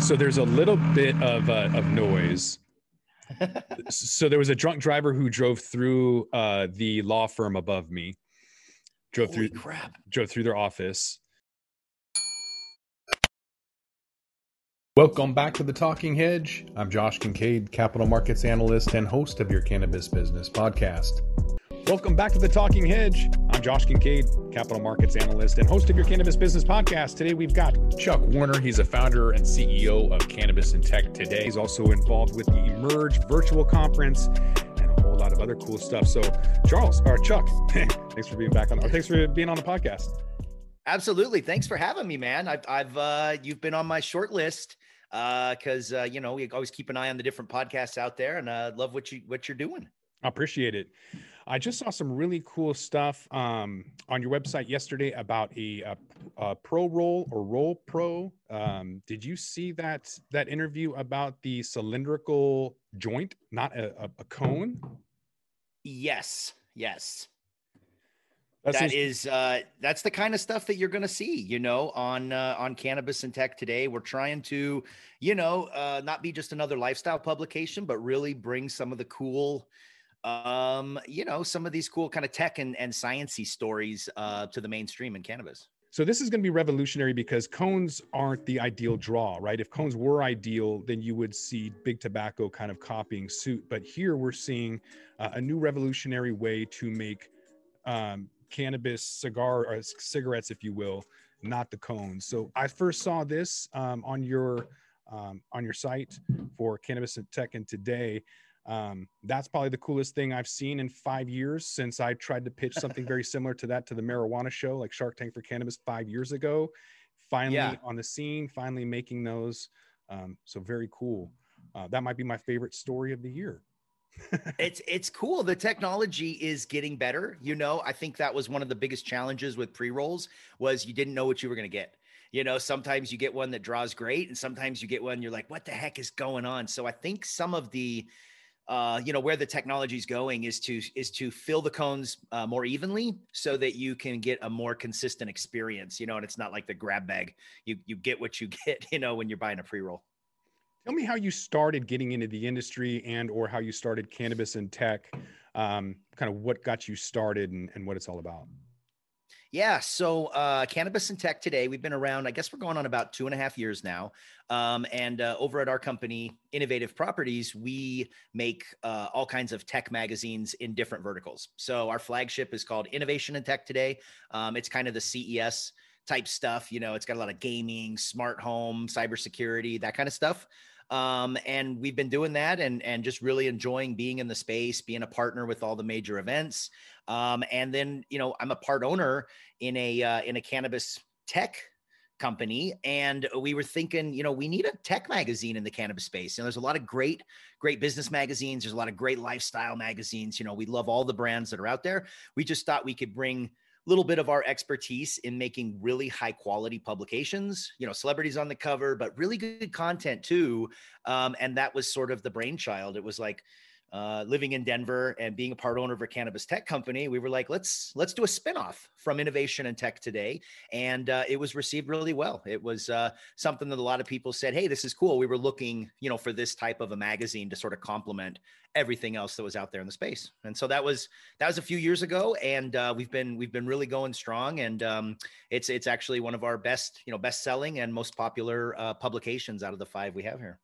So there's a little bit of uh, of noise. so there was a drunk driver who drove through uh, the law firm above me. Drove Holy through crap. drove through their office. Welcome back to the Talking Hedge. I'm Josh Kincaid, capital markets analyst and host of your cannabis business podcast. Welcome back to the Talking Hedge. I'm Josh Kincaid, capital markets analyst and host of your cannabis business podcast. Today we've got Chuck Warner. He's a founder and CEO of Cannabis and Tech Today. He's also involved with the Emerge virtual conference and a whole lot of other cool stuff. So, Charles or Chuck, thanks for being back on. Or thanks for being on the podcast. Absolutely. Thanks for having me, man. I've, I've, uh, you've been on my short list because, uh, you know, we always keep an eye on the different podcasts out there and uh, love what you, what you're doing. I appreciate it. I just saw some really cool stuff um, on your website yesterday about a, a, a pro roll or roll pro. Um, did you see that that interview about the cylindrical joint, not a, a, cone? Yes. Yes. That That is, uh, that's the kind of stuff that you're going to see, you know, on uh, on cannabis and tech today. We're trying to, you know, uh, not be just another lifestyle publication, but really bring some of the cool, um, you know, some of these cool kind of tech and and sciency stories uh, to the mainstream in cannabis. So this is going to be revolutionary because cones aren't the ideal draw, right? If cones were ideal, then you would see big tobacco kind of copying suit. But here we're seeing uh, a new revolutionary way to make um, cannabis cigar or cigarettes, if you will, not the cones. So I first saw this um, on your um, on your site for cannabis and tech and today. Um, that's probably the coolest thing I've seen in five years since I tried to pitch something very similar to that to the marijuana show, like Shark Tank for Cannabis five years ago. Finally Yeah. on the scene, finally making those. Um, so very cool. Uh, that might be my favorite story of the year. it's it's cool the technology is getting better you know i think that was one of the biggest challenges with pre-rolls was you didn't know what you were going to get you know sometimes you get one that draws great and sometimes you get one you're like what the heck is going on so i think some of the uh, you know where the technology is going is to is to fill the cones uh, more evenly so that you can get a more consistent experience you know and it's not like the grab bag you you get what you get you know when you're buying a pre-roll Tell me how you started getting into the industry and or how you started cannabis and tech. Um, kind of what got you started and, and what it's all about. Yeah. So, uh, cannabis and tech today, we've been around, I guess we're going on about two and a half years now. Um, and uh, over at our company, Innovative Properties, we make uh, all kinds of tech magazines in different verticals. So, our flagship is called Innovation and Tech Today. Um, it's kind of the CES type stuff. You know, it's got a lot of gaming, smart home, cybersecurity, that kind of stuff. Um, and we've been doing that and, and just really enjoying being in the space, being a partner with all the major events. Um, and then, you know, I'm a part owner in a uh, in a cannabis tech company, and we were thinking, you know, we need a tech magazine in the cannabis space. and there's a lot of great great business magazines. There's a lot of great lifestyle magazines. You know, we love all the brands that are out there. We just thought we could bring little bit of our expertise in making really high quality publications you know celebrities on the cover but really good content too um, and that was sort of the brainchild. It was like uh, living in Denver and being a part owner of a cannabis tech company, we were like, let's let's do a spinoff from Innovation and Tech today, and uh, it was received really well. It was uh, something that a lot of people said, "Hey, this is cool." We were looking, you know, for this type of a magazine to sort of complement everything else that was out there in the space, and so that was that was a few years ago, and uh, we've been we've been really going strong, and um, it's it's actually one of our best, you know, best selling and most popular uh, publications out of the five we have here.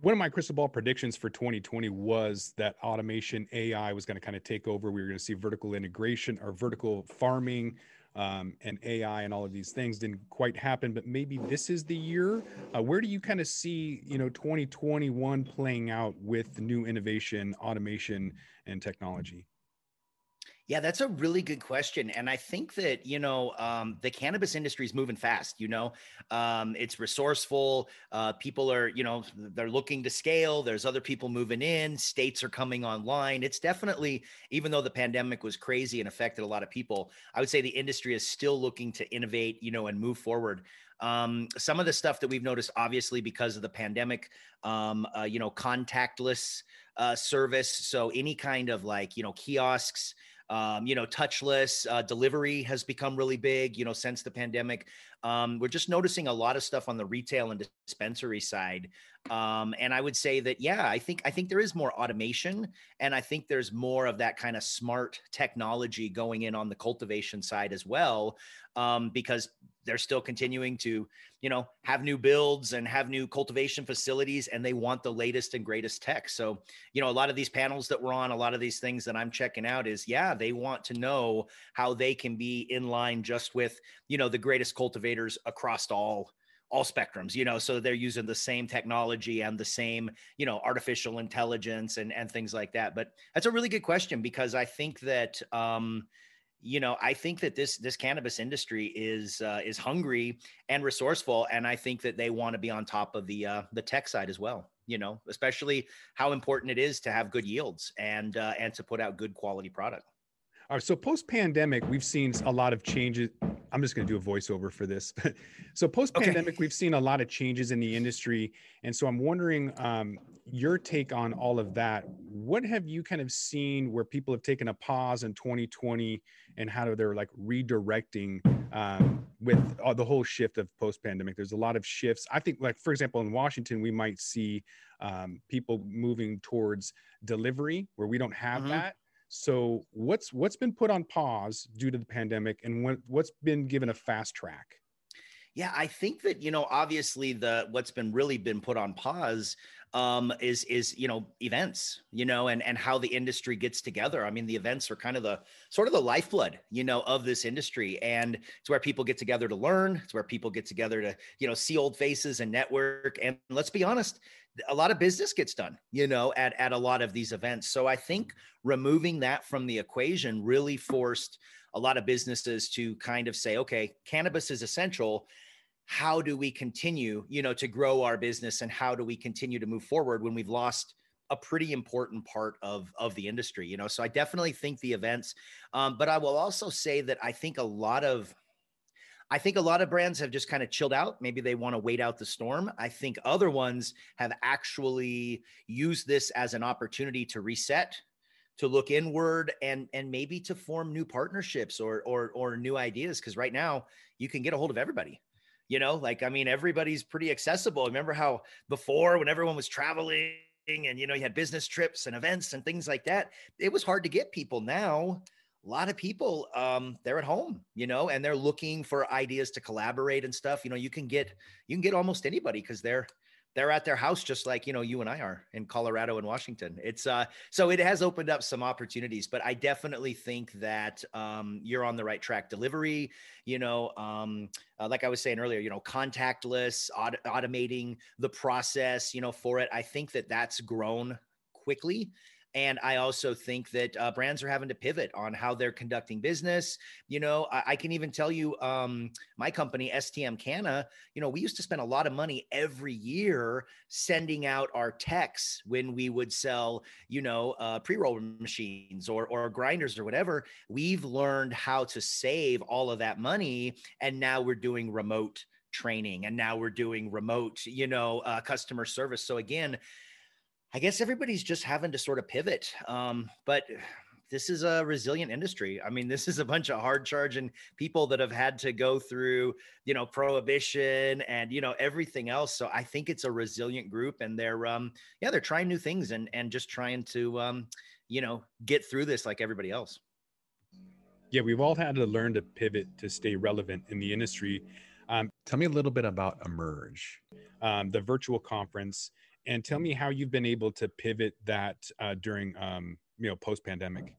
One of my crystal ball predictions for 2020 was that automation AI was going to kind of take over. We were going to see vertical integration or vertical farming um, and AI and all of these things didn't quite happen, but maybe this is the year. Uh, where do you kind of see, you know, 2021 playing out with new innovation, automation, and technology? Yeah, that's a really good question. And I think that, you know, um, the cannabis industry is moving fast, you know, um, it's resourceful. Uh, people are, you know, they're looking to scale. There's other people moving in, states are coming online. It's definitely, even though the pandemic was crazy and affected a lot of people, I would say the industry is still looking to innovate, you know, and move forward. Um, some of the stuff that we've noticed, obviously, because of the pandemic, um, uh, you know, contactless uh, service. So any kind of like, you know, kiosks, Um, you know, touchless uh, delivery has become really big. You know, since the pandemic, um, we're just noticing a lot of stuff on the retail and dispensary side. Um, and I would say that, yeah, I think I think there is more automation, and I think there's more of that kind of smart technology going in on the cultivation side as well, um, because they're still continuing to you know have new builds and have new cultivation facilities and they want the latest and greatest tech. So you know a lot of these panels that we're on a lot of these things that i'm checking out is yeah they want to know how they can be in line just with you know the greatest cultivators across all all spectrums you know so they're using the same technology and the same you know artificial intelligence and and things like that. But that's a really good question because i think that um you know i think that this this cannabis industry is uh, is hungry and resourceful and i think that they want to be on top of the uh, the tech side as well you know especially how important it is to have good yields and uh, and to put out good quality product all right so post pandemic we've seen a lot of changes i'm just going to do a voiceover for this so post pandemic okay. we've seen a lot of changes in the industry and so i'm wondering um, your take on all of that what have you kind of seen where people have taken a pause in 2020 and how they're like redirecting um, with uh, the whole shift of post pandemic. There's a lot of shifts. I think, like for example, in Washington, we might see um, people moving towards delivery where we don't have mm-hmm. that. So what's what's been put on pause due to the pandemic, and what what's been given a fast track? Yeah, I think that you know, obviously, the what's been really been put on pause um, is is you know events, you know, and and how the industry gets together. I mean, the events are kind of the sort of the lifeblood, you know, of this industry, and it's where people get together to learn. It's where people get together to you know see old faces and network. And let's be honest, a lot of business gets done, you know, at at a lot of these events. So I think removing that from the equation really forced a lot of businesses to kind of say, okay, cannabis is essential how do we continue you know to grow our business and how do we continue to move forward when we've lost a pretty important part of of the industry you know so i definitely think the events um, but i will also say that i think a lot of I think a lot of brands have just kind of chilled out. Maybe they want to wait out the storm. I think other ones have actually used this as an opportunity to reset, to look inward and and maybe to form new partnerships or or or new ideas because right now you can get a hold of everybody you know like i mean everybody's pretty accessible. Remember how before when everyone was traveling and you know you had business trips and events and things like that it was hard to get people. Now a lot of people um they're at home you know and they're looking for ideas to collaborate and stuff. You know you can get you can get almost anybody because they're they're at their house just like you know you and I are in Colorado and Washington. It's uh so it has opened up some opportunities, but I definitely think that um, you're on the right track. Delivery, you know, um, uh, like I was saying earlier, you know, contactless, aut- automating the process, you know, for it. I think that that's grown quickly and I also think that uh, brands are having to pivot on how they're conducting business. You know, I, I can even tell you, um, my company, STM Canna, you know, we used to spend a lot of money every year sending out our techs when we would sell, you know, uh, pre roll machines or, or grinders or whatever. We've learned how to save all of that money. And now we're doing remote training and now we're doing remote you know uh, customer service so again I guess everybody's just having to sort of pivot. Um, but this is a resilient industry. I mean, this is a bunch of hard charging people that have had to go through, you know, prohibition and you know everything else. So I think it's a resilient group, and they're, um, yeah, they're trying new things and and just trying to, um, you know, get through this like everybody else. Yeah, we've all had to learn to pivot to stay relevant in the industry. Um, Tell me a little bit about Emerge, um, the virtual conference and tell me how you've been able to pivot that uh, during um, you know post pandemic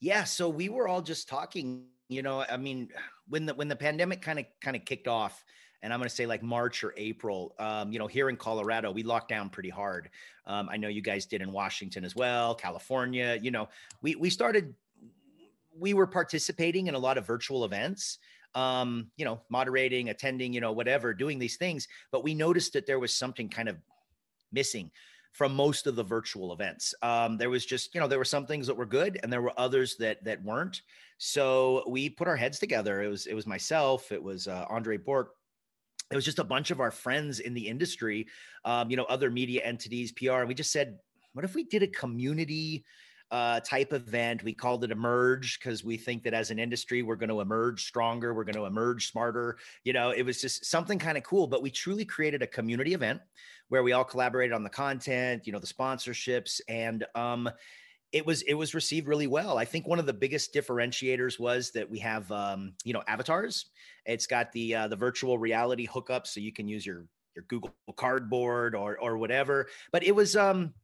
yeah so we were all just talking you know i mean when the when the pandemic kind of kind of kicked off and i'm going to say like march or april um, you know here in colorado we locked down pretty hard um, i know you guys did in washington as well california you know we we started we were participating in a lot of virtual events um, you know, moderating, attending, you know, whatever, doing these things. But we noticed that there was something kind of missing from most of the virtual events. Um, there was just, you know, there were some things that were good and there were others that that weren't. So we put our heads together. It was it was myself, it was uh, Andre Bourque, it was just a bunch of our friends in the industry, um, you know, other media entities, PR, and we just said, what if we did a community uh, type event. We called it Emerge because we think that as an industry, we're going to emerge stronger, we're going to emerge smarter. You know, it was just something kind of cool, but we truly created a community event where we all collaborated on the content, you know, the sponsorships, and um, it was it was received really well. I think one of the biggest differentiators was that we have um, you know avatars. It's got the uh, the virtual reality hookup, so you can use your your Google Cardboard or or whatever. But it was um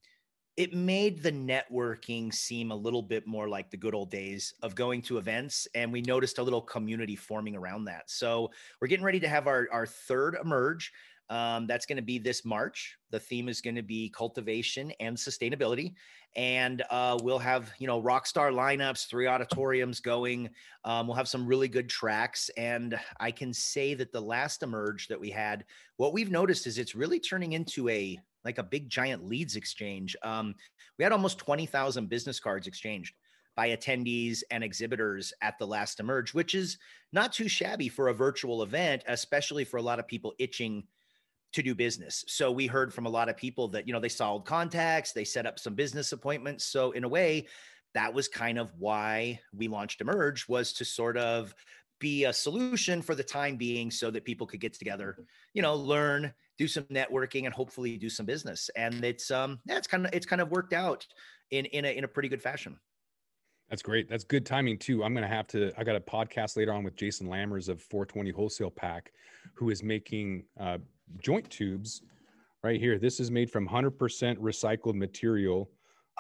it made the networking seem a little bit more like the good old days of going to events and we noticed a little community forming around that so we're getting ready to have our, our third emerge um, that's going to be this March. The theme is going to be cultivation and sustainability, and uh, we'll have you know rock star lineups, three auditoriums going. Um, we'll have some really good tracks, and I can say that the last emerge that we had, what we've noticed is it's really turning into a like a big giant leads exchange. Um, we had almost twenty thousand business cards exchanged by attendees and exhibitors at the last emerge, which is not too shabby for a virtual event, especially for a lot of people itching to do business. So we heard from a lot of people that, you know, they solved contacts, they set up some business appointments. So in a way, that was kind of why we launched Emerge was to sort of be a solution for the time being so that people could get together, you know, learn, do some networking and hopefully do some business. And it's um yeah, it's kind of it's kind of worked out in in a in a pretty good fashion. That's great. That's good timing too. I'm going to have to. I got a podcast later on with Jason Lammers of 420 Wholesale Pack, who is making uh, joint tubes right here. This is made from 100% recycled material.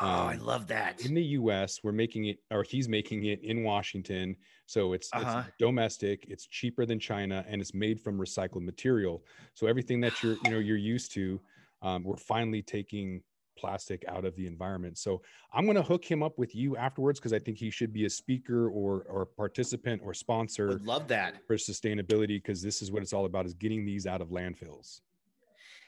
Oh, um, I love that. In the US, we're making it, or he's making it in Washington. So it's, uh-huh. it's domestic, it's cheaper than China, and it's made from recycled material. So everything that you're, you know, you're used to, um, we're finally taking plastic out of the environment. So I'm going to hook him up with you afterwards because I think he should be a speaker or or participant or sponsor. Would love that for sustainability because this is what it's all about: is getting these out of landfills.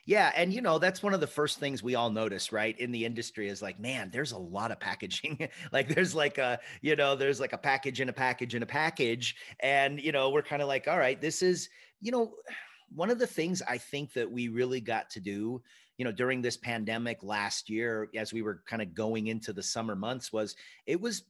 Yeah, and you know that's one of the first things we all notice, right, in the industry is like, man, there's a lot of packaging. like there's like a, you know, there's like a package in a package in a package, and you know, we're kind of like, all right, this is, you know, one of the things I think that we really got to do you know during this pandemic last year as we were kind of going into the summer months was it was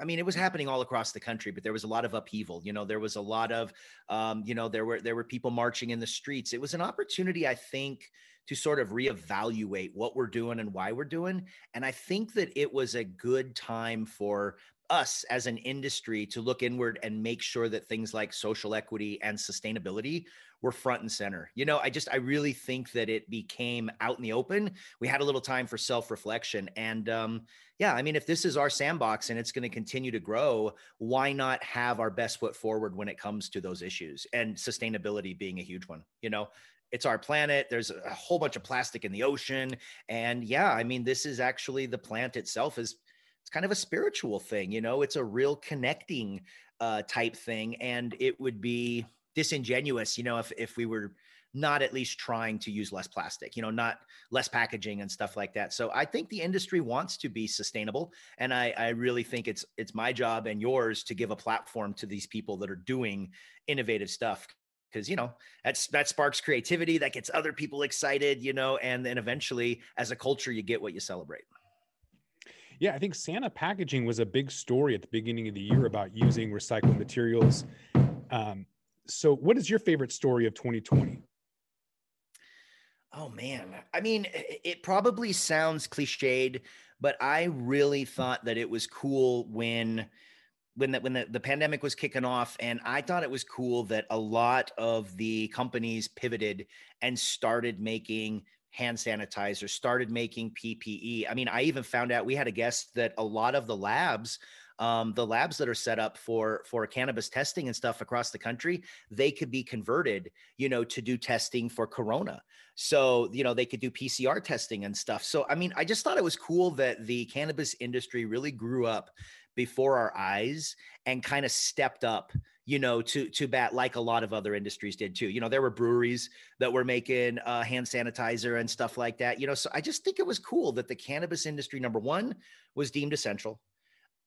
I mean, it was happening all across the country, but there was a lot of upheaval. You know, there was a lot of, um, you know, there were there were people marching in the streets. It was an opportunity, I think, to sort of reevaluate what we're doing and why we're doing. And I think that it was a good time for us as an industry to look inward and make sure that things like social equity and sustainability were front and center. You know, I just I really think that it became out in the open. We had a little time for self-reflection and um yeah, I mean if this is our sandbox and it's going to continue to grow, why not have our best foot forward when it comes to those issues and sustainability being a huge one, you know? It's our planet. There's a whole bunch of plastic in the ocean and yeah, I mean this is actually the plant itself is it's kind of a spiritual thing, you know, it's a real connecting uh, type thing. And it would be disingenuous, you know, if if we were not at least trying to use less plastic, you know, not less packaging and stuff like that. So I think the industry wants to be sustainable, and I, I really think it's it's my job and yours to give a platform to these people that are doing innovative stuff because you know that's that sparks creativity that gets other people excited you know and then eventually as a culture you get what you celebrate yeah i think Sana packaging was a big story at the beginning of the year about using recycled materials. Um, so what is your favorite story of 2020 oh man. I mean it probably sounds cliched but i really thought that it was cool when when the, when the, the pandemic was kicking off and i thought it was cool that a lot of the companies pivoted and started making hand sanitizer started making ppe i mean i even found out we had a guest that a lot of the labs um, the labs that are set up for for cannabis testing and stuff across the country they could be converted you know to do testing for corona. So you know they could do pcr testing and stuff. So i mean i just thought it was cool that the cannabis industry really grew up before our eyes and kind of stepped up you know to to bat like a lot of other industries did too. You know there were breweries that were making uh, hand sanitizer and stuff like that you know so i just think it was cool that the cannabis industry number one was deemed essential.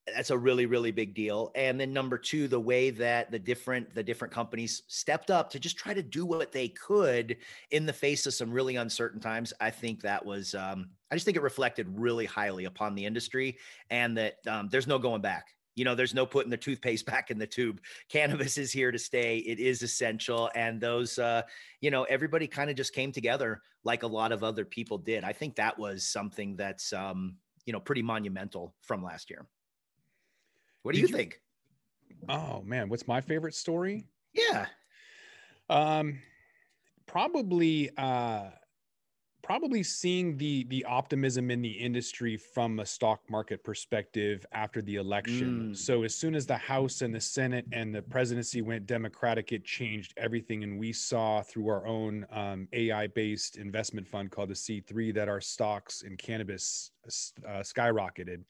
That's a really really big deal. And then number two the way that the different the different companies stepped up to just try to do what they could in the face of some really uncertain times i think that was um, i just think it reflected really highly upon the industry and that um, there's no going back you know there's no putting the toothpaste back in the tube cannabis is here to stay it is essential and those uh you know everybody kind of just came together like a lot of other people did i think that was something that's um you know pretty monumental from last year what do you, you think? Oh man, what's my favorite story? Yeah. Um probably uh probably seeing the the optimism in the industry from a stock market perspective after the election. Mm. So as soon as the House and the Senate and the presidency went Democratic, it changed everything, and we saw through our own um, AI-based investment fund called the C3 that our stocks in cannabis uh, skyrocketed.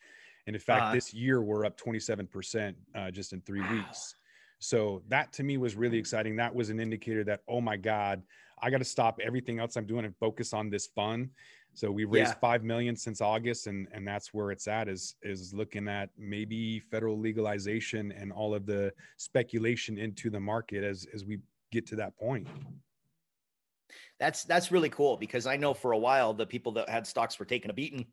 And in fact, uh, this year we're up 27% uh, just in three wow. weeks. So that to me was really exciting. That was an indicator that, oh my God, I got to stop everything else I'm doing and focus on this fund. So we raised yeah. five million since August, and and that's where it's at. Is is looking at maybe federal legalization and all of the speculation into the market as as we get to that point. That's that's really cool because I know for a while the people that had stocks were taking a beating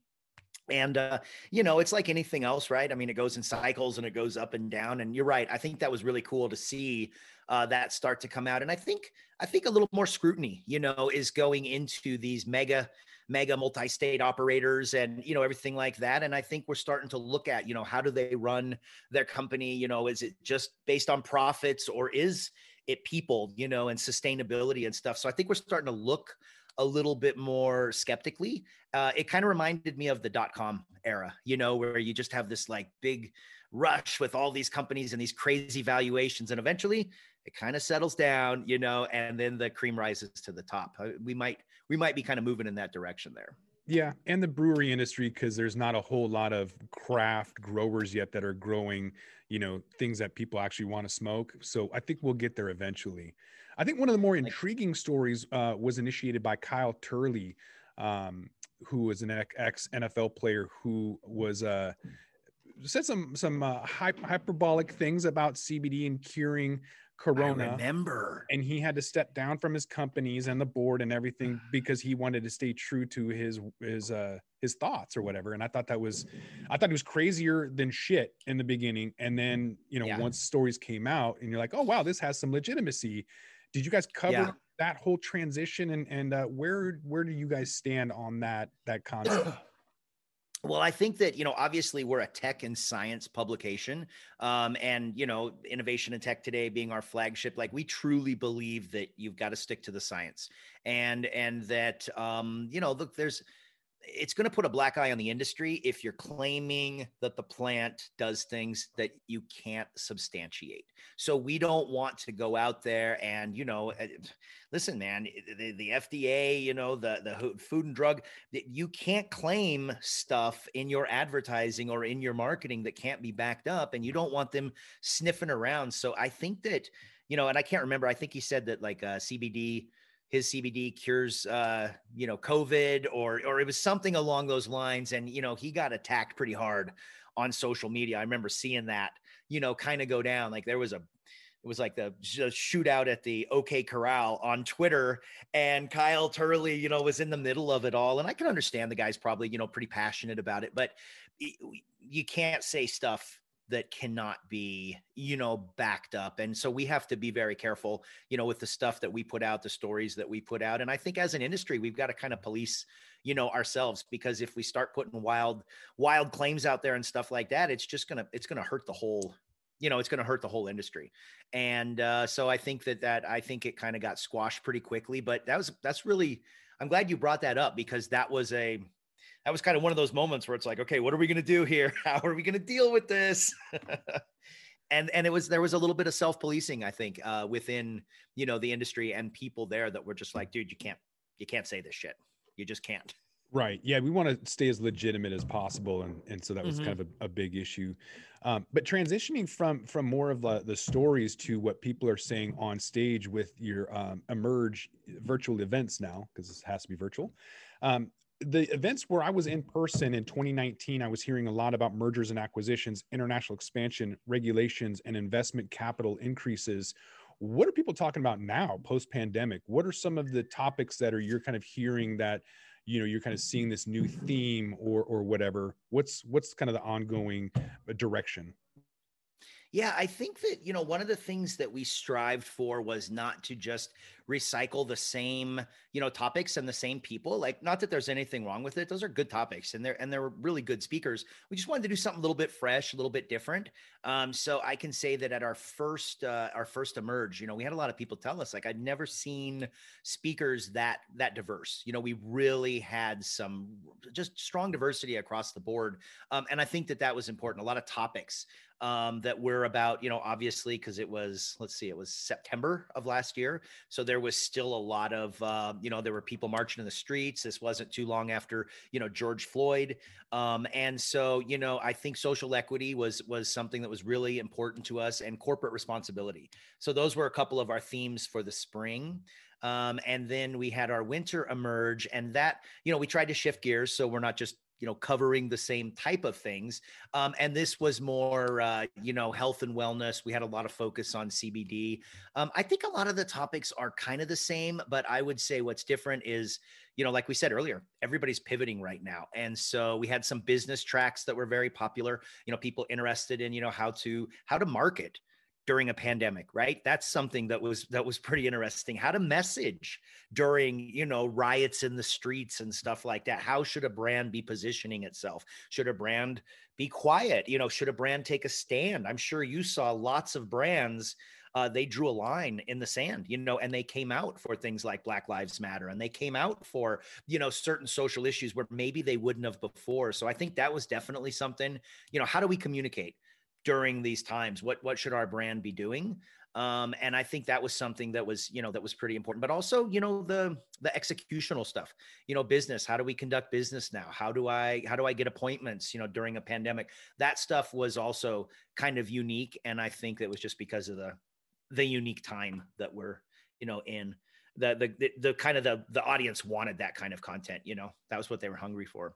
and uh, you know, it's like anything else, right? I mean, it goes in cycles and it goes up and down. And you're right. I think that was really cool to see uh, that start to come out. And I think I think a little more scrutiny, you know, is going into these mega mega multi-state operators and you know everything like that and i think we're starting to look at you know how do they run their company you know is it just based on profits or is it people you know and sustainability and stuff so i think we're starting to look a little bit more skeptically. Uh, it kind of reminded me of the dot com era, you know, where you just have this like big rush with all these companies and these crazy valuations. And eventually it kind of settles down, you know, and then the cream rises to the top. Uh, we might, we might be kind of moving in that direction there. Yeah, and the brewery industry because there's not a whole lot of craft growers yet that are growing, you know, things that people actually want to smoke. So I think we'll get there eventually. I think one of the more intriguing stories uh, was initiated by Kyle Turley, um, who was an ex NFL player who was uh, said some some uh, hyperbolic things about CBD and curing corona I remember. and he had to step down from his companies and the board and everything because he wanted to stay true to his his uh his thoughts or whatever. And i thought that was i thought it was crazier than shit in the beginning. And then you know yeah. once stories came out and you're like oh wow this has some legitimacy. Did you guys cover yeah. that whole transition? And and uh, where where do you guys stand on that that concept Well, I think that, you know, obviously we're a tech and science publication. Um, and, you know, innovation and tech today being our flagship, like we truly believe that you've got to stick to the science and, and that, um, you know, look, there's, it's going to put a black eye on the industry if you're claiming that the plant does things that you can't substantiate. So we don't want to go out there and, you know, eh, listen, man, eh, the, the FDA, you know, the, the food and drug, you can't claim stuff in your advertising or in your marketing that can't be backed up and you don't want them sniffing around. So I think that, you know, and I can't remember, I think he said that like uh, CBD, his CBD cures, uh, you know, COVID or or it was something along those lines. And you know, he got attacked pretty hard on social media. I remember seeing that, you know, kind of go down. Like there was a, it was like the shootout at the OK Corral on Twitter, and Kyle Turley, you know, was in the middle of it all. And I can understand the guy's probably, you know, pretty passionate about it, but you can't say stuff that cannot be you know backed up. And so we have to be very careful you know with the stuff that we put out the stories that we put out. And i think as an industry we've got to kind of police you know ourselves because if we start putting wild wild claims out there and stuff like that it's just gonna it's gonna hurt the whole you know it's going to hurt the whole industry. And uh, so i think that that i think it kind of got squashed pretty quickly but that was that's really i'm glad you brought that up because that was a that was kind of one of those moments where it's like, okay, what are we going to do here? How are we going to deal with this? and and it was there was a little bit of self policing, I think, uh, within you know the industry and people there that were just like, dude, you can't you can't say this shit. You just can't. Right. Yeah. We want to stay as legitimate as possible. And, and so that was mm-hmm. kind of a, a big issue. Um, but transitioning from from more of the, the stories to what people are saying on stage with your um, emerge virtual events now, because this has to be virtual. Um, the events where I was in person in 2019, I was hearing a lot about mergers and acquisitions, international expansion, regulations, and investment capital increases. What are people talking about now, post pandemic? What are some of the topics that are you're kind of hearing that you know you're kind of seeing this new theme or or whatever? What's what's kind of the ongoing uh, direction? Yeah, I think that, you know, one of the things that we strived for was not to just recycle the same, you know, topics and the same people. Like, not that there's anything wrong with it. Those are good topics and they're and they're really good speakers. We just wanted to do something a little bit fresh, a little bit different. Um, so I can say that at our first uh our first emerge, you know, we had a lot of people tell us like I'd never seen speakers that that diverse. You know, we really had some just strong diversity across the board. Um, and I think that that was important. A lot of topics um, that were about, you know, obviously, because it was, let's see, it was September of last year. So there was still a lot of, uh, you know, there were people marching in the streets. This wasn't too long after, you know, George Floyd. Um, and so, you know, I think social equity was was something that was really important to us and corporate responsibility. So those were a couple of our themes for the spring. Um, and then we had our winter emerge, and that, you know, we tried to shift gears. So we're not just you know covering the same type of things um, and this was more uh, you know health and wellness. We had a lot of focus on cbd um, i think a lot of the topics are kind of the same but i would say what's different is you know like we said earlier everybody's pivoting right now. And so we had some business tracks that were very popular you know people interested in you know how to how to market during a pandemic right? That's something that was that was pretty interesting. How to message during you know riots in the streets and stuff like that. How should a brand be positioning itself? Should a brand be quiet? You know should a brand take a stand? I'm sure you saw lots of brands uh, they drew a line in the sand, you know, and they came out for things like Black Lives Matter and they came out for, you know, certain social issues where maybe they wouldn't have before. So I think that was definitely something, you know, how do we communicate? During these times what what should our brand be doing? Um, and i think that was something that was you know that was pretty important but also you know the the executional stuff you know business how do we conduct business now? How do i how do i get appointments you know during a pandemic? That stuff was also kind of unique and i think that was just because of the the unique time that we're you know in. The the the, the kind of the the audience wanted that kind of content you know? That was what they were hungry for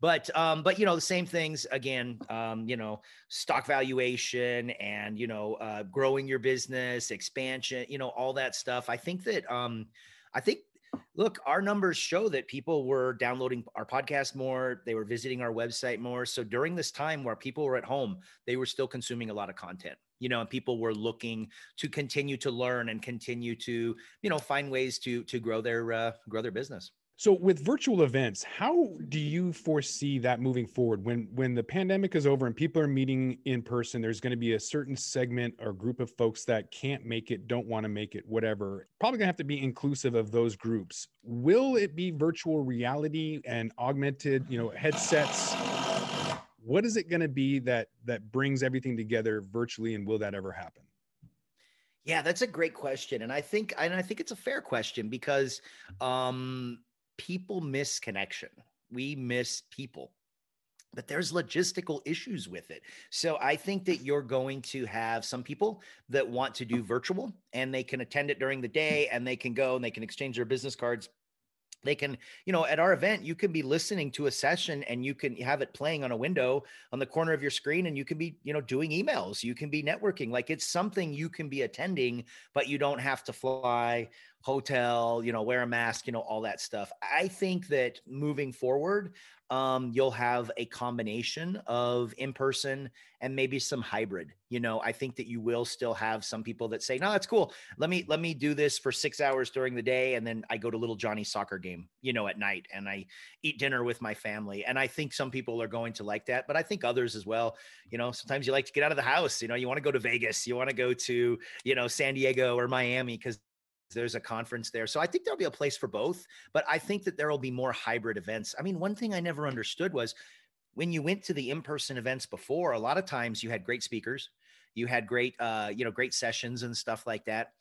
but um, but you know the same things again. Um, you know, stock valuation and you know uh, growing your business, expansion. You know all that stuff. I think that um, I think look, our numbers show that people were downloading our podcast more, they were visiting our website more. So during this time where people were at home, they were still consuming a lot of content. You know, and people were looking to continue to learn and continue to, you know, find ways to to grow their uh, grow their business. So with virtual events, how do you foresee that moving forward when when the pandemic is over and people are meeting in person there's going to be a certain segment or group of folks that can't make it, don't want to make it, whatever. Probably going to have to be inclusive of those groups. Will it be virtual reality and augmented, you know, headsets? What is it going to be that that brings everything together virtually and will that ever happen? Yeah, that's a great question, and I think and I think it's a fair question because um, people miss connection. We miss people but there's logistical issues with it. So I think that you're going to have some people that want to do virtual and they can attend it during the day and they can go and they can exchange their business cards they can you know at our event you can be listening to a session and you can have it playing on a window on the corner of your screen and you can be you know doing emails you can be networking like it's something you can be attending but you don't have to fly hotel you know wear a mask you know all that stuff i think that moving forward um, you'll have a combination of in person and maybe some hybrid. You know, I think that you will still have some people that say, "No, that's cool. Let me let me do this for six hours during the day, and then I go to little Johnny soccer game, you know, at night, and I eat dinner with my family." And I think some people are going to like that, but I think others as well. You know, sometimes you like to get out of the house. You know, you want to go to Vegas, you want to go to you know San Diego or Miami because there's a conference there. So I think there'll be a place for both, but I think that there will be more hybrid events. I mean, one thing I never understood was when you went to the in-person events before, a lot of times you had great speakers, you had great uh, you know, great sessions and stuff like that.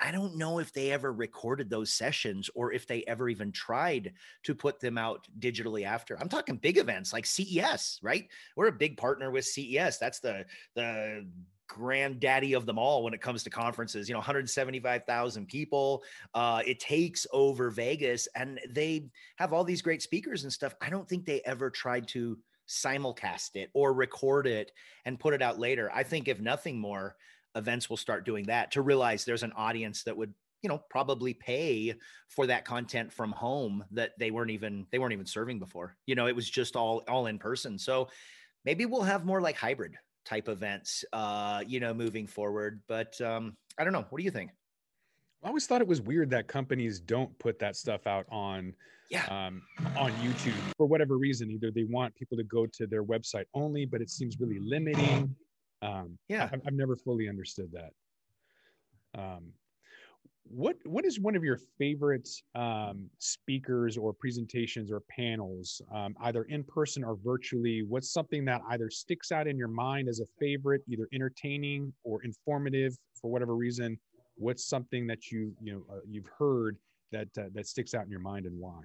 I don't know if they ever recorded those sessions or if they ever even tried to put them out digitally after. I'm talking big events like CES, right? We're a big partner with CES. That's the the granddaddy of them all when it comes to conferences. You know, 175,000 people. Uh, it takes over Vegas, and they have all these great speakers and stuff. I don't think they ever tried to simulcast it or record it and put it out later. I think if nothing more, events will start doing that to realize there's an audience that would you know probably pay for that content from home that they weren't even they weren't even serving before you know it was just all all in person so maybe we'll have more like hybrid type events uh you know moving forward but um i don't know what do you think I always thought it was weird that companies don't put that stuff out on yeah. um, on YouTube for whatever reason. Either they want people to go to their website only, but it seems really limiting. Um, yeah, I, have never fully understood that. Um, what what is one of your favorite um, speakers or presentations or panels, um, either in person or virtually? What's something that either sticks out in your mind as a favorite, either entertaining or informative for whatever reason? What's something that you you know uh, you've heard that uh, that sticks out in your mind and why?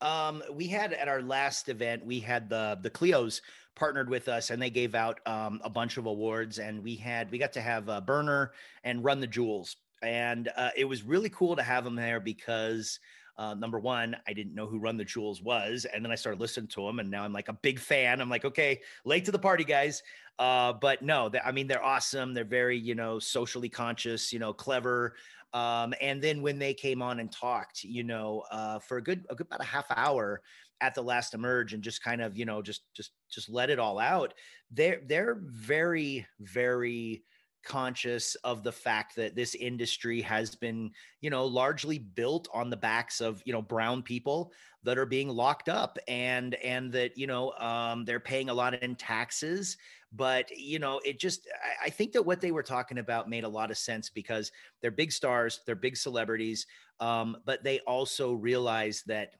Um, we had at our last event, we had the the Clios partnered with us, and they gave out um, a bunch of awards, and we had we got to have uh, Burner and Run the Jewels, and uh, it was really cool to have them there because. Uh, number one, I didn't know who Run the Jewels was, and then I started listening to them, and now I'm like a big fan. I'm like, okay, late to the party, guys. Uh, but no, I mean, they're awesome. They're very, you know, socially conscious, you know, clever. Um, and then when they came on and talked, you know, uh, for a good, a good about a half hour at the last emerge and just kind of, you know, just, just, just let it all out. They're, they're very, very, conscious of the fact that this industry has been you know largely built on the backs of you know brown people that are being locked up and and that you know um, they're paying a lot in taxes. But you know it just I, I, think that what they were talking about made a lot of sense because they're big stars they're big celebrities um, but they also realize that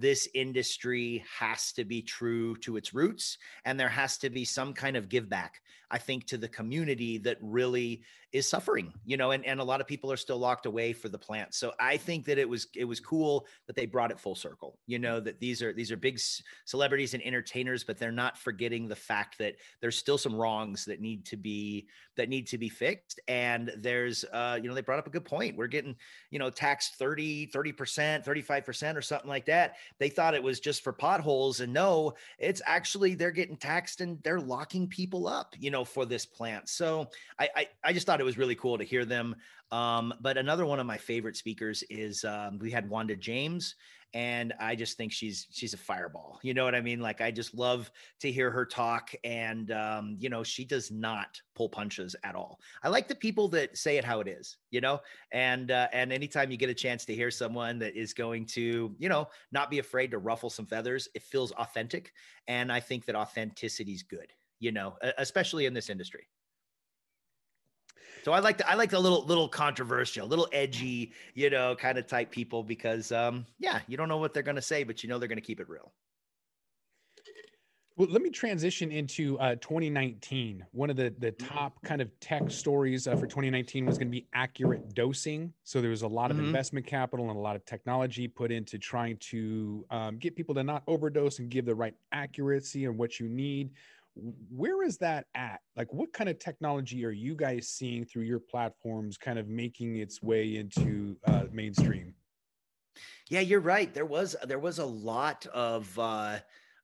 this industry has to be true to its roots and there has to be some kind of give back i think to the community that really is suffering you know and, and a lot of people are still locked away for the plant. So i think that it was it was cool that they brought it full circle you know that these are these are big celebrities and entertainers but they're not forgetting the fact that there's still some wrongs that need to be that need to be fixed. And there's uh you know they brought up a good point. We're getting you know taxed 30 30% 35% or something like that. They thought it was just for potholes and no it's actually they're getting taxed and they're locking people up you know for this plant. So i i, I just thought thought it was really cool to hear them. Um, but another one of my favorite speakers is um, we had Wanda James, and I just think she's she's a fireball. You know what I mean? Like I just love to hear her talk, and um, you know she does not pull punches at all. I like the people that say it how it is. You know, and uh, and anytime you get a chance to hear someone that is going to you know not be afraid to ruffle some feathers, it feels authentic, and I think that authenticity is good. You know, especially in this industry. So I like the I like the little little controversial, little edgy, you know, kind of type people because um yeah, you don't know what they're going to say, but you know they're going to keep it real. Well, let me transition into uh, 2019. One of the the mm-hmm. top kind of tech stories uh, for 2019 was going to be accurate dosing. So there was a lot of mm-hmm. investment capital and a lot of technology put into trying to um, get people to not overdose and give the right accuracy and what you need where is that at like what kind of technology are you guys seeing through your platforms kind of making its way into uh, mainstream yeah you're right there was there was a lot of uh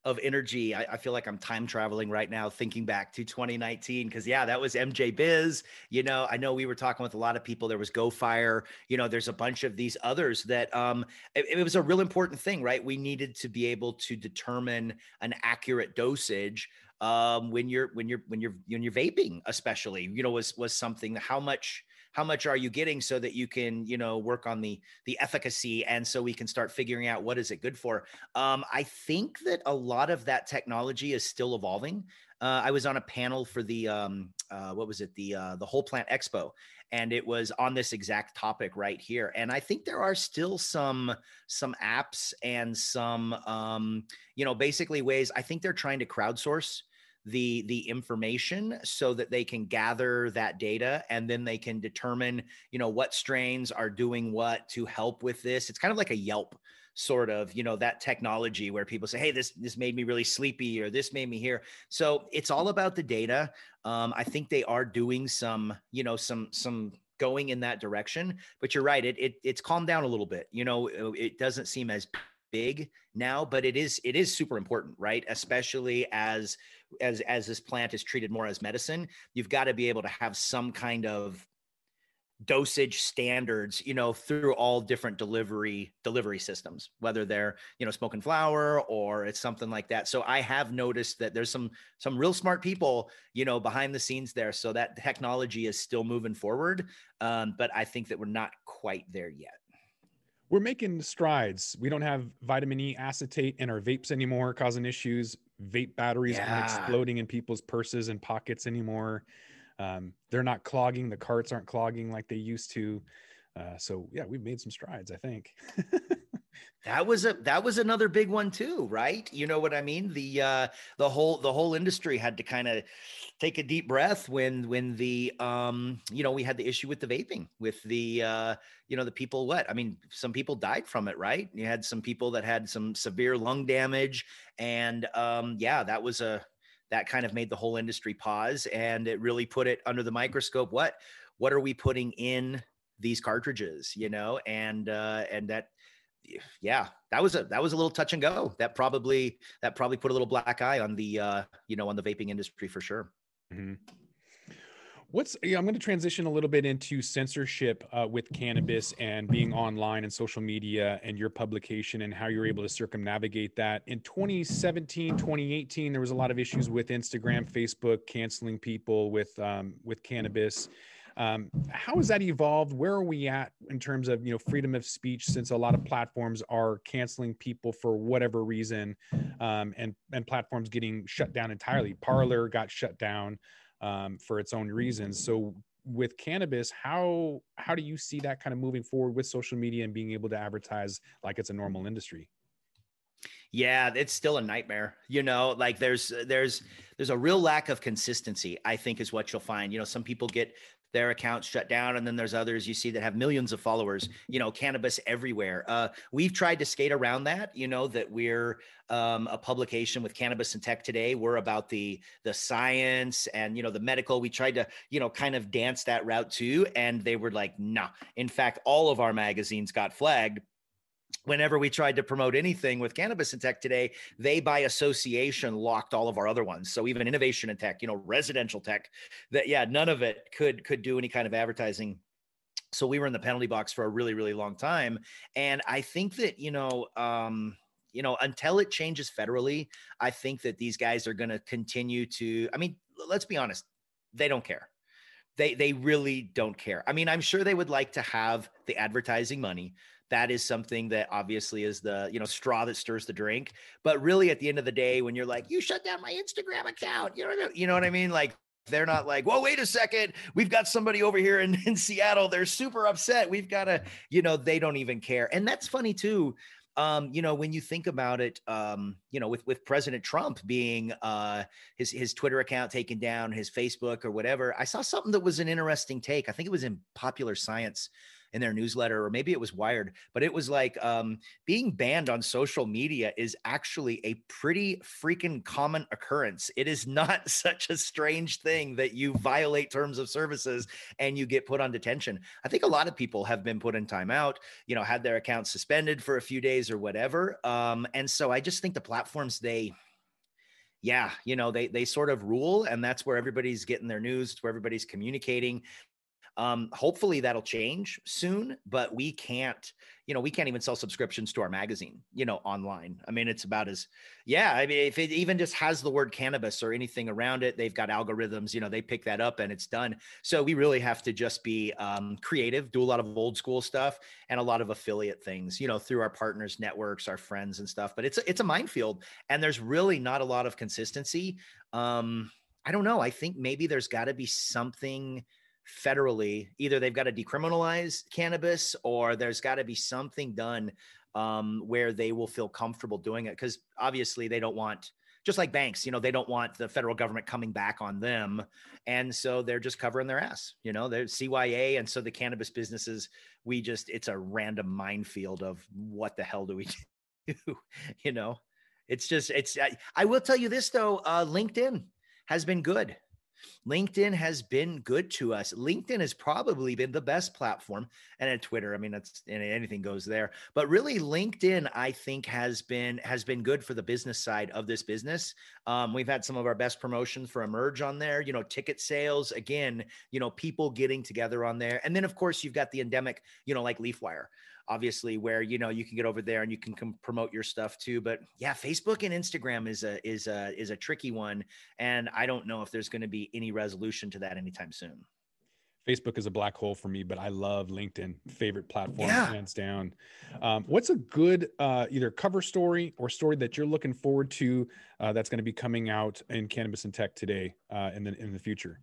of energy. I, I, feel like I'm time traveling right now, thinking back to 2019. Cause yeah, that was MJ Biz. You know, I know we were talking with a lot of people. There was GoFire. You know, there's a bunch of these others that um it, it was a real important thing, right? We needed to be able to determine an accurate dosage um, when you're when you're when you're when you're vaping, especially, you know, was was something. How much how much are you getting so that you can you know work on the the efficacy and so we can start figuring out what is it good for? Um, i think that a lot of that technology is still evolving. Uh, i was on a panel for the um, uh, what was it? The uh, the whole plant expo and it was on this exact topic right here. And i think there are still some some apps and some um, you know basically ways i think they're trying to crowdsource the the information so that they can gather that data and then they can determine you know what strains are doing what to help with this. It's kind of like a yelp sort of you know that technology where people say hey this this made me really sleepy or this made me here. So it's all about the data. Um, i think they are doing some you know some some going in that direction but you're right it, it it's calmed down a little bit you know it doesn't seem as big now but it is it is super important right? Especially as as as this plant is treated more as medicine you've got to be able to have some kind of dosage standards you know through all different delivery delivery systems whether they're you know smoking flower or it's something like that so i have noticed that there's some some real smart people you know behind the scenes there so that technology is still moving forward um, but i think that we're not quite there yet we're making strides. We don't have vitamin E acetate in our vapes anymore, causing issues. Vape batteries yeah. aren't exploding in people's purses and pockets anymore. Um, they're not clogging. The carts aren't clogging like they used to. Uh, so yeah, we've made some strides, I think. that was a that was another big one too, right? You know what I mean? The uh, the whole the whole industry had to kind of take a deep breath when when the um you know we had the issue with the vaping with the uh you know the people what i mean some people died from it right you had some people that had some severe lung damage and um yeah that was a that kind of made the whole industry pause and it really put it under the microscope what what are we putting in these cartridges you know and uh and that yeah that was a that was a little touch and go that probably that probably put a little black eye on the uh you know on the vaping industry for sure mm-hmm. What's I'm going to transition a little bit into censorship uh, with cannabis and being online and social media and your publication and how you're able to circumnavigate that. In 2017, 2018, there was a lot of issues with Instagram, Facebook canceling people with um, with cannabis. Um, how has that evolved? Where are we at in terms of you know freedom of speech? Since a lot of platforms are canceling people for whatever reason, um, and and platforms getting shut down entirely. Parler got shut down um, for its own reasons. So with cannabis, how how do you see that kind of moving forward with social media and being able to advertise like it's a normal industry? Yeah, it's still a nightmare. You know, like there's there's there's a real lack of consistency, I think is what you'll find. You know, some people get their accounts shut down and then there's others you see that have millions of followers you know cannabis everywhere. Uh, we've tried to skate around that you know that we're um, a publication with cannabis and tech today. We're about the the science and you know the medical. We tried to you know kind of dance that route too and they were like nah. In fact all of our magazines got flagged whenever we tried to promote anything with cannabis and tech today, they by association locked all of our other ones. So even innovation and tech, you know, residential tech, that yeah, none of it could could do any kind of advertising. So we were in the penalty box for a really really long time, and I think that you know. Um, you know, until it changes federally, I think that these guys are going to continue to. I mean, let's be honest, they don't care they they really don't care. I mean, I'm sure they would like to have the advertising money that is something that obviously is the you know straw that stirs the drink but really at the end of the day when you're like you shut down my instagram account you know you know what i mean like they're not like, well, wait a second. We've got somebody over here in, in Seattle. They're super upset. We've got to, you know, they don't even care. And that's funny too. Um, you know, when you think about it, um, you know, with with President Trump being uh, his his Twitter account taken down, his Facebook or whatever, I saw something that was an interesting take. I think it was in Popular Science in their newsletter, or maybe it was Wired, but it was like um, being banned on social media is actually a pretty freaking common occurrence. It is not such a strange thing that you violate terms of services and you get put on detention. I think a lot of people have been put in timeout, you know, had their accounts suspended for a few days or whatever. Um, and so I just think the platforms they yeah you know they they sort of rule and that's where everybody's getting their news where everybody's communicating um, hopefully that'll change soon, but we can't, you know, we can't even sell subscriptions to our magazine, you know, online. I mean, it's about as, yeah. I mean, if it even just has the word cannabis or anything around it, they've got algorithms, you know, they pick that up and it's done. So we really have to just be um, creative, do a lot of old school stuff and a lot of affiliate things, you know, through our partners, networks, our friends and stuff. But it's it's a minefield, and there's really not a lot of consistency. Um, I don't know. I think maybe there's got to be something federally either they've got to decriminalize cannabis or there's got to be something done um, where they will feel comfortable doing it because obviously they don't want just like banks, you know, they don't want the federal government coming back on them. And so they're just covering their ass, you know, they're CYA. And so the cannabis businesses, we just, it's a random minefield of what the hell do we do? you know, it's just, it's, I, I will tell you this though, uh, LinkedIn has been good. LinkedIn has been good to us. LinkedIn has probably been the best platform, and at Twitter, I mean, that's anything goes there. But really, LinkedIn, I think, has been has been good for the business side of this business. Um, we've had some of our best promotions for Emerge on there. You know, ticket sales again. You know, people getting together on there, and then of course you've got the endemic. You know, like LeafWire obviously where you know you can get over there and you can com- promote your stuff too but yeah facebook and instagram is a is a is a tricky one and i don't know if there's going to be any resolution to that anytime soon Facebook is a black hole for me, but I love LinkedIn. Favorite platform, yeah. hands down. Um, what's a good uh, either cover story or story that you're looking forward to uh, that's going to be coming out in cannabis and tech today uh, in the in the future?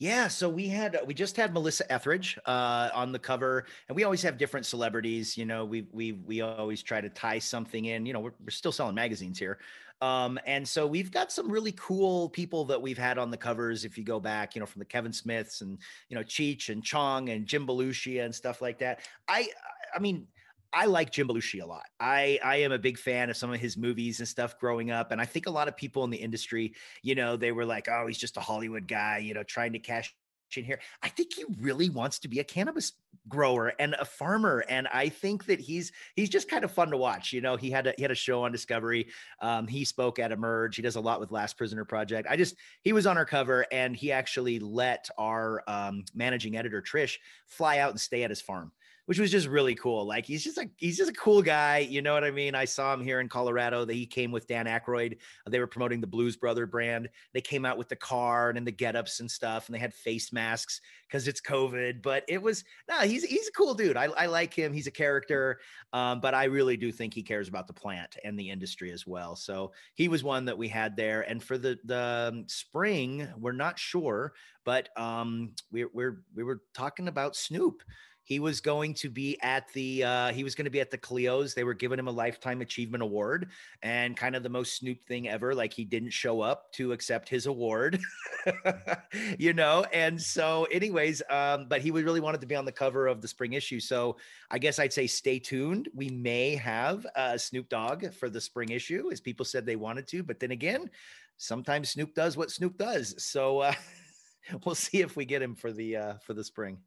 Yeah, so we had we just had Melissa Etheridge uh, on the cover, and we always have different celebrities. You know, we we we always try to tie something in. You know, we're, we're still selling magazines here, um, and so we've got some really cool people that we've had on the covers. If you go back, you know, from the Kevin Smiths and you know Cheech and Chong and Jim Belushi and stuff like that. I I mean I like Jim Belushi a lot. I I am a big fan of some of his movies and stuff growing up, and I think a lot of people in the industry, you know, they were like, "Oh, he's just a Hollywood guy," you know, trying to cash in here. I think he really wants to be a cannabis grower and a farmer, and I think that he's he's just kind of fun to watch. You know, he had a he had a show on Discovery. Um, he spoke at Emerge. He does a lot with Last Prisoner Project. I just he was on our cover, and he actually let our um, managing editor Trish fly out and stay at his farm which was just really cool. Like he's just a he's just a cool guy. You know what I mean? I saw him here in Colorado. That he came with Dan Aykroyd. They were promoting the Blues Brother brand. They came out with the card and the get-ups and stuff, and they had face masks because it's COVID. But it was no, he's he's a cool dude. I, I like him. He's a character. Um, but I really do think he cares about the plant and the industry as well. So he was one that we had there. And for the the um, spring, we're not sure, but um, we we're we were talking about Snoop he was going to be at the uh, he was going to be at the Clios. They were giving him a lifetime achievement award and kind of the most Snoop thing ever. Like he didn't show up to accept his award, you know. And so, anyways, um, but he really wanted to be on the cover of the spring issue. So I guess I'd say stay tuned. We may have uh, Snoop Dogg for the spring issue, as people said they wanted to. But then again, sometimes Snoop does what Snoop does. So uh, we'll see if we get him for the uh, for the spring.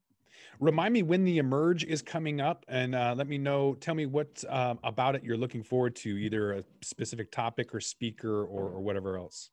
Remind me when the emerge is coming up, and uh, let me know. Tell me what um, about it you're looking forward to, either a specific topic or speaker or, or whatever else.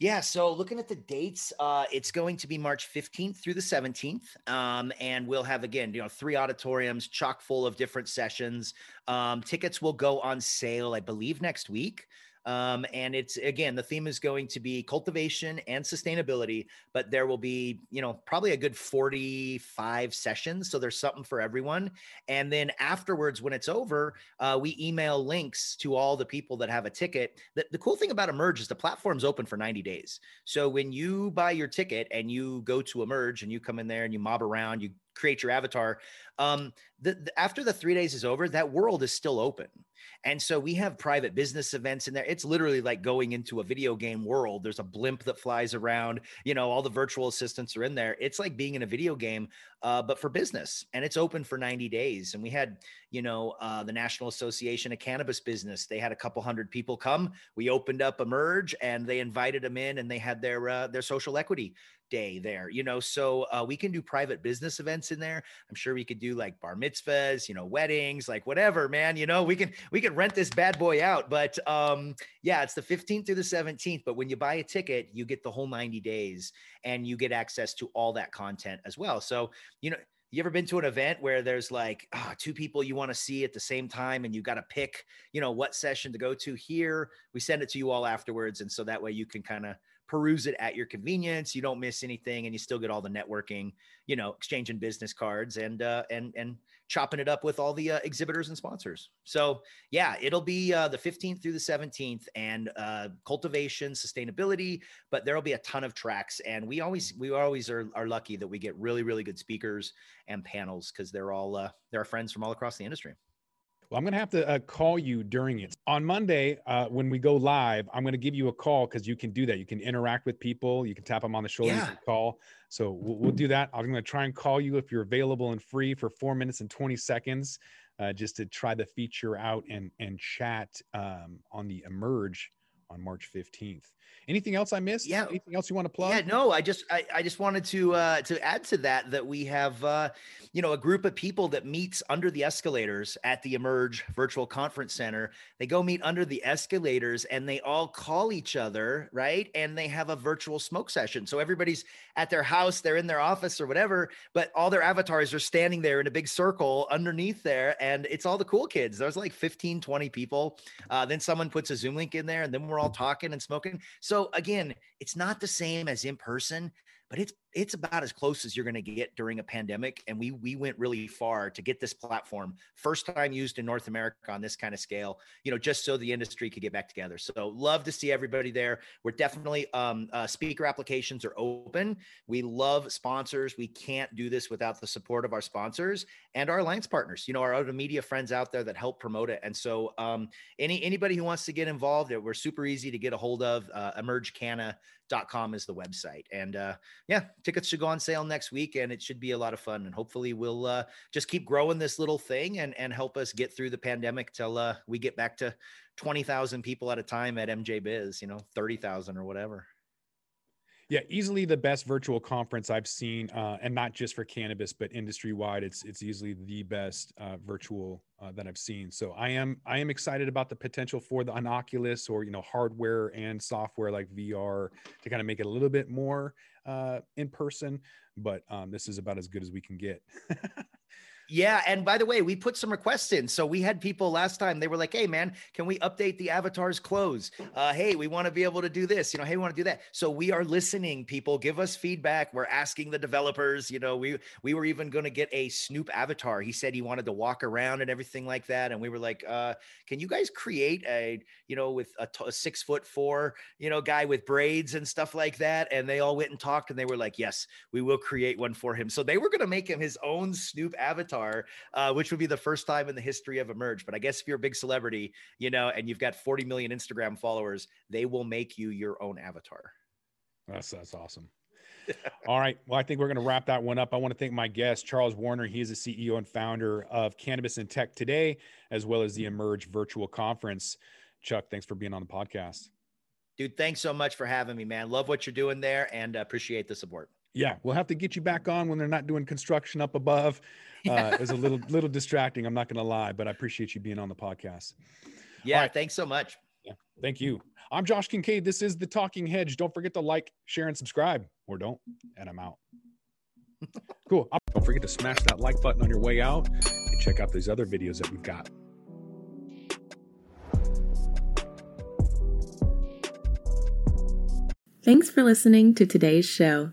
Yeah, so looking at the dates, uh, it's going to be March 15th through the 17th. Um, and we'll have, again, you know, three auditoriums chock full of different sessions. Um, tickets will go on sale, I believe, next week. Um, and it's again, the theme is going to be cultivation and sustainability, but there will be, you know, probably a good 45 sessions. So there's something for everyone. And then afterwards, when it's over, uh, we email links to all the people that have a ticket. The, the cool thing about Emerge is the platform's open for 90 days. So when you buy your ticket and you go to Emerge and you come in there and you mob around, you create your avatar. Um, the, the, after the three days is over, that world is still open. And so we have private business events in there. It's literally like going into a video game world. There's a blimp that flies around, you know, all the virtual assistants are in there. It's like being in a video game, uh, but for business. And it's open for 90 days. And we had, you know, uh, the National Association of Cannabis Business. They had a couple hundred people come. We opened up Emerge and they invited them in and they had their uh, their social equity day there, you know. So uh, we can do private business events in there. I'm sure we could do like bar mitzvahs, you know, weddings, like whatever, man. You know, we can we can rent this bad boy out. But um, yeah, it's the 15th through the 17th. But when you buy a ticket, you get the whole 90 days, and you get access to all that content as well. So you know. You ever been to an event where there's like oh, two people you want to see at the same time and you got to pick, you know, what session to go to here? We send it to you all afterwards. And so that way you can kind of peruse it at your convenience. You don't miss anything, and you still get all the networking, you know, exchanging business cards and uh, and and chopping it up with all the uh, exhibitors and sponsors. So yeah, it'll be uh, the 15th through the 17th, and uh, cultivation, sustainability. But there'll be a ton of tracks, and we always we always are, are lucky that we get really really good speakers and panels because they're all uh, they're our friends from all across the industry. Well, I'm going to have to uh, call you during it. On Monday, uh, when we go live, I'm going to give you a call because you can do that. You can interact with people. You can tap them on the shoulder. Yeah. Call. So we'll, we'll do that. I'm going to try and call you if you're available and free for four minutes and 20 seconds, uh, just to try the feature out and and chat um, on the Emerge on March 15th. Anything else I missed? Yeah. Anything else you want to plug? Yeah, no, I just I, I just wanted to uh to add to that that we have uh you know a group of people that meets under the escalators at the Emerge Virtual Conference Center. They go meet under the escalators and they all call each other, right? And they have a virtual smoke session. So everybody's at their house, they're in their office or whatever, but all their avatars are standing there in a big circle underneath there and it's all the cool kids. There's like 15, 20 people. Uh, then someone puts a Zoom link in there and then we're all talking and smoking. So again, it's not the same as in person, but it's it's about as close as you're going to get during a pandemic and we we went really far to get this platform first time used in north america on this kind of scale you know just so the industry could get back together. So love to see everybody there. We're definitely um, uh, speaker applications are open. We love sponsors. We can't do this without the support of our sponsors and our alliance partners you know our other media friends out there that help promote it. And so um, any anybody who wants to get involved we're super easy to get a hold of uh, emergecana.com is the website. And uh, yeah tickets should go on sale next week and it should be a lot of fun and hopefully we'll uh, just keep growing this little thing and and help us get through the pandemic till uh, we get back to 20,000 people at a time at MJ Biz, you know, 30,000 or whatever. Yeah, easily the best virtual conference I've seen, uh, and not just for cannabis, but industry wide. It's it's easily the best uh, virtual uh, that I've seen. So I am I am excited about the potential for the Oculus or you know hardware and software like VR to kind of make it a little bit more uh, in person. But um, this is about as good as we can get. Yeah, and by the way, we put some requests in. So we had people last time. They were like, "Hey, man, can we update the avatar's clothes? Uh, hey, we want to be able to do this. You know, hey, we want to do that." So we are listening. People, give us feedback. We're asking the developers. You know, we we were even going to get a Snoop avatar. He said he wanted to walk around and everything like that. And we were like, uh, "Can you guys create a you know with a, t- a six foot four you know guy with braids and stuff like that?" And they all went and talked, and they were like, "Yes, we will create one for him." So they were going to make him his own Snoop avatar avatar, uh, which would be the first time in the history of Emerge. But I guess if you're a big celebrity, you know, and you've got 40 million Instagram followers, they will make you your own avatar. That's that's awesome. All right. Well, I think we're going to wrap that one up. I want to thank my guest, Charles Warner. He is the CEO and founder of Cannabis and Tech Today, as well as the Emerge Virtual Conference. Chuck, thanks for being on the podcast. Dude, thanks so much for having me, man. Love what you're doing there and appreciate the support. Yeah, we'll have to get you back on when they're not doing construction up above. Uh, it's a little little distracting. I'm not going to lie, but I appreciate you being on the podcast. Yeah, right. thanks so much. Yeah, thank you. I'm Josh Kincaid. This is the Talking Hedge. Don't forget to like, share, and subscribe, or don't. And I'm out. cool. Don't forget to smash that like button on your way out and check out these other videos that we've got. Thanks for listening to today's show.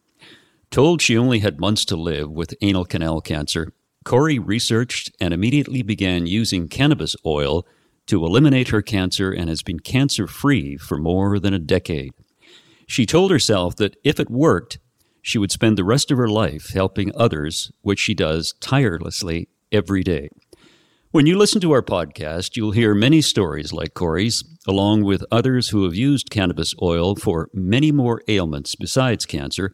Told she only had months to live with anal canal cancer, Corrie researched and immediately began using cannabis oil to eliminate her cancer and has been cancer free for more than a decade. She told herself that if it worked, she would spend the rest of her life helping others, which she does tirelessly every day. When you listen to our podcast, you'll hear many stories like Corrie's, along with others who have used cannabis oil for many more ailments besides cancer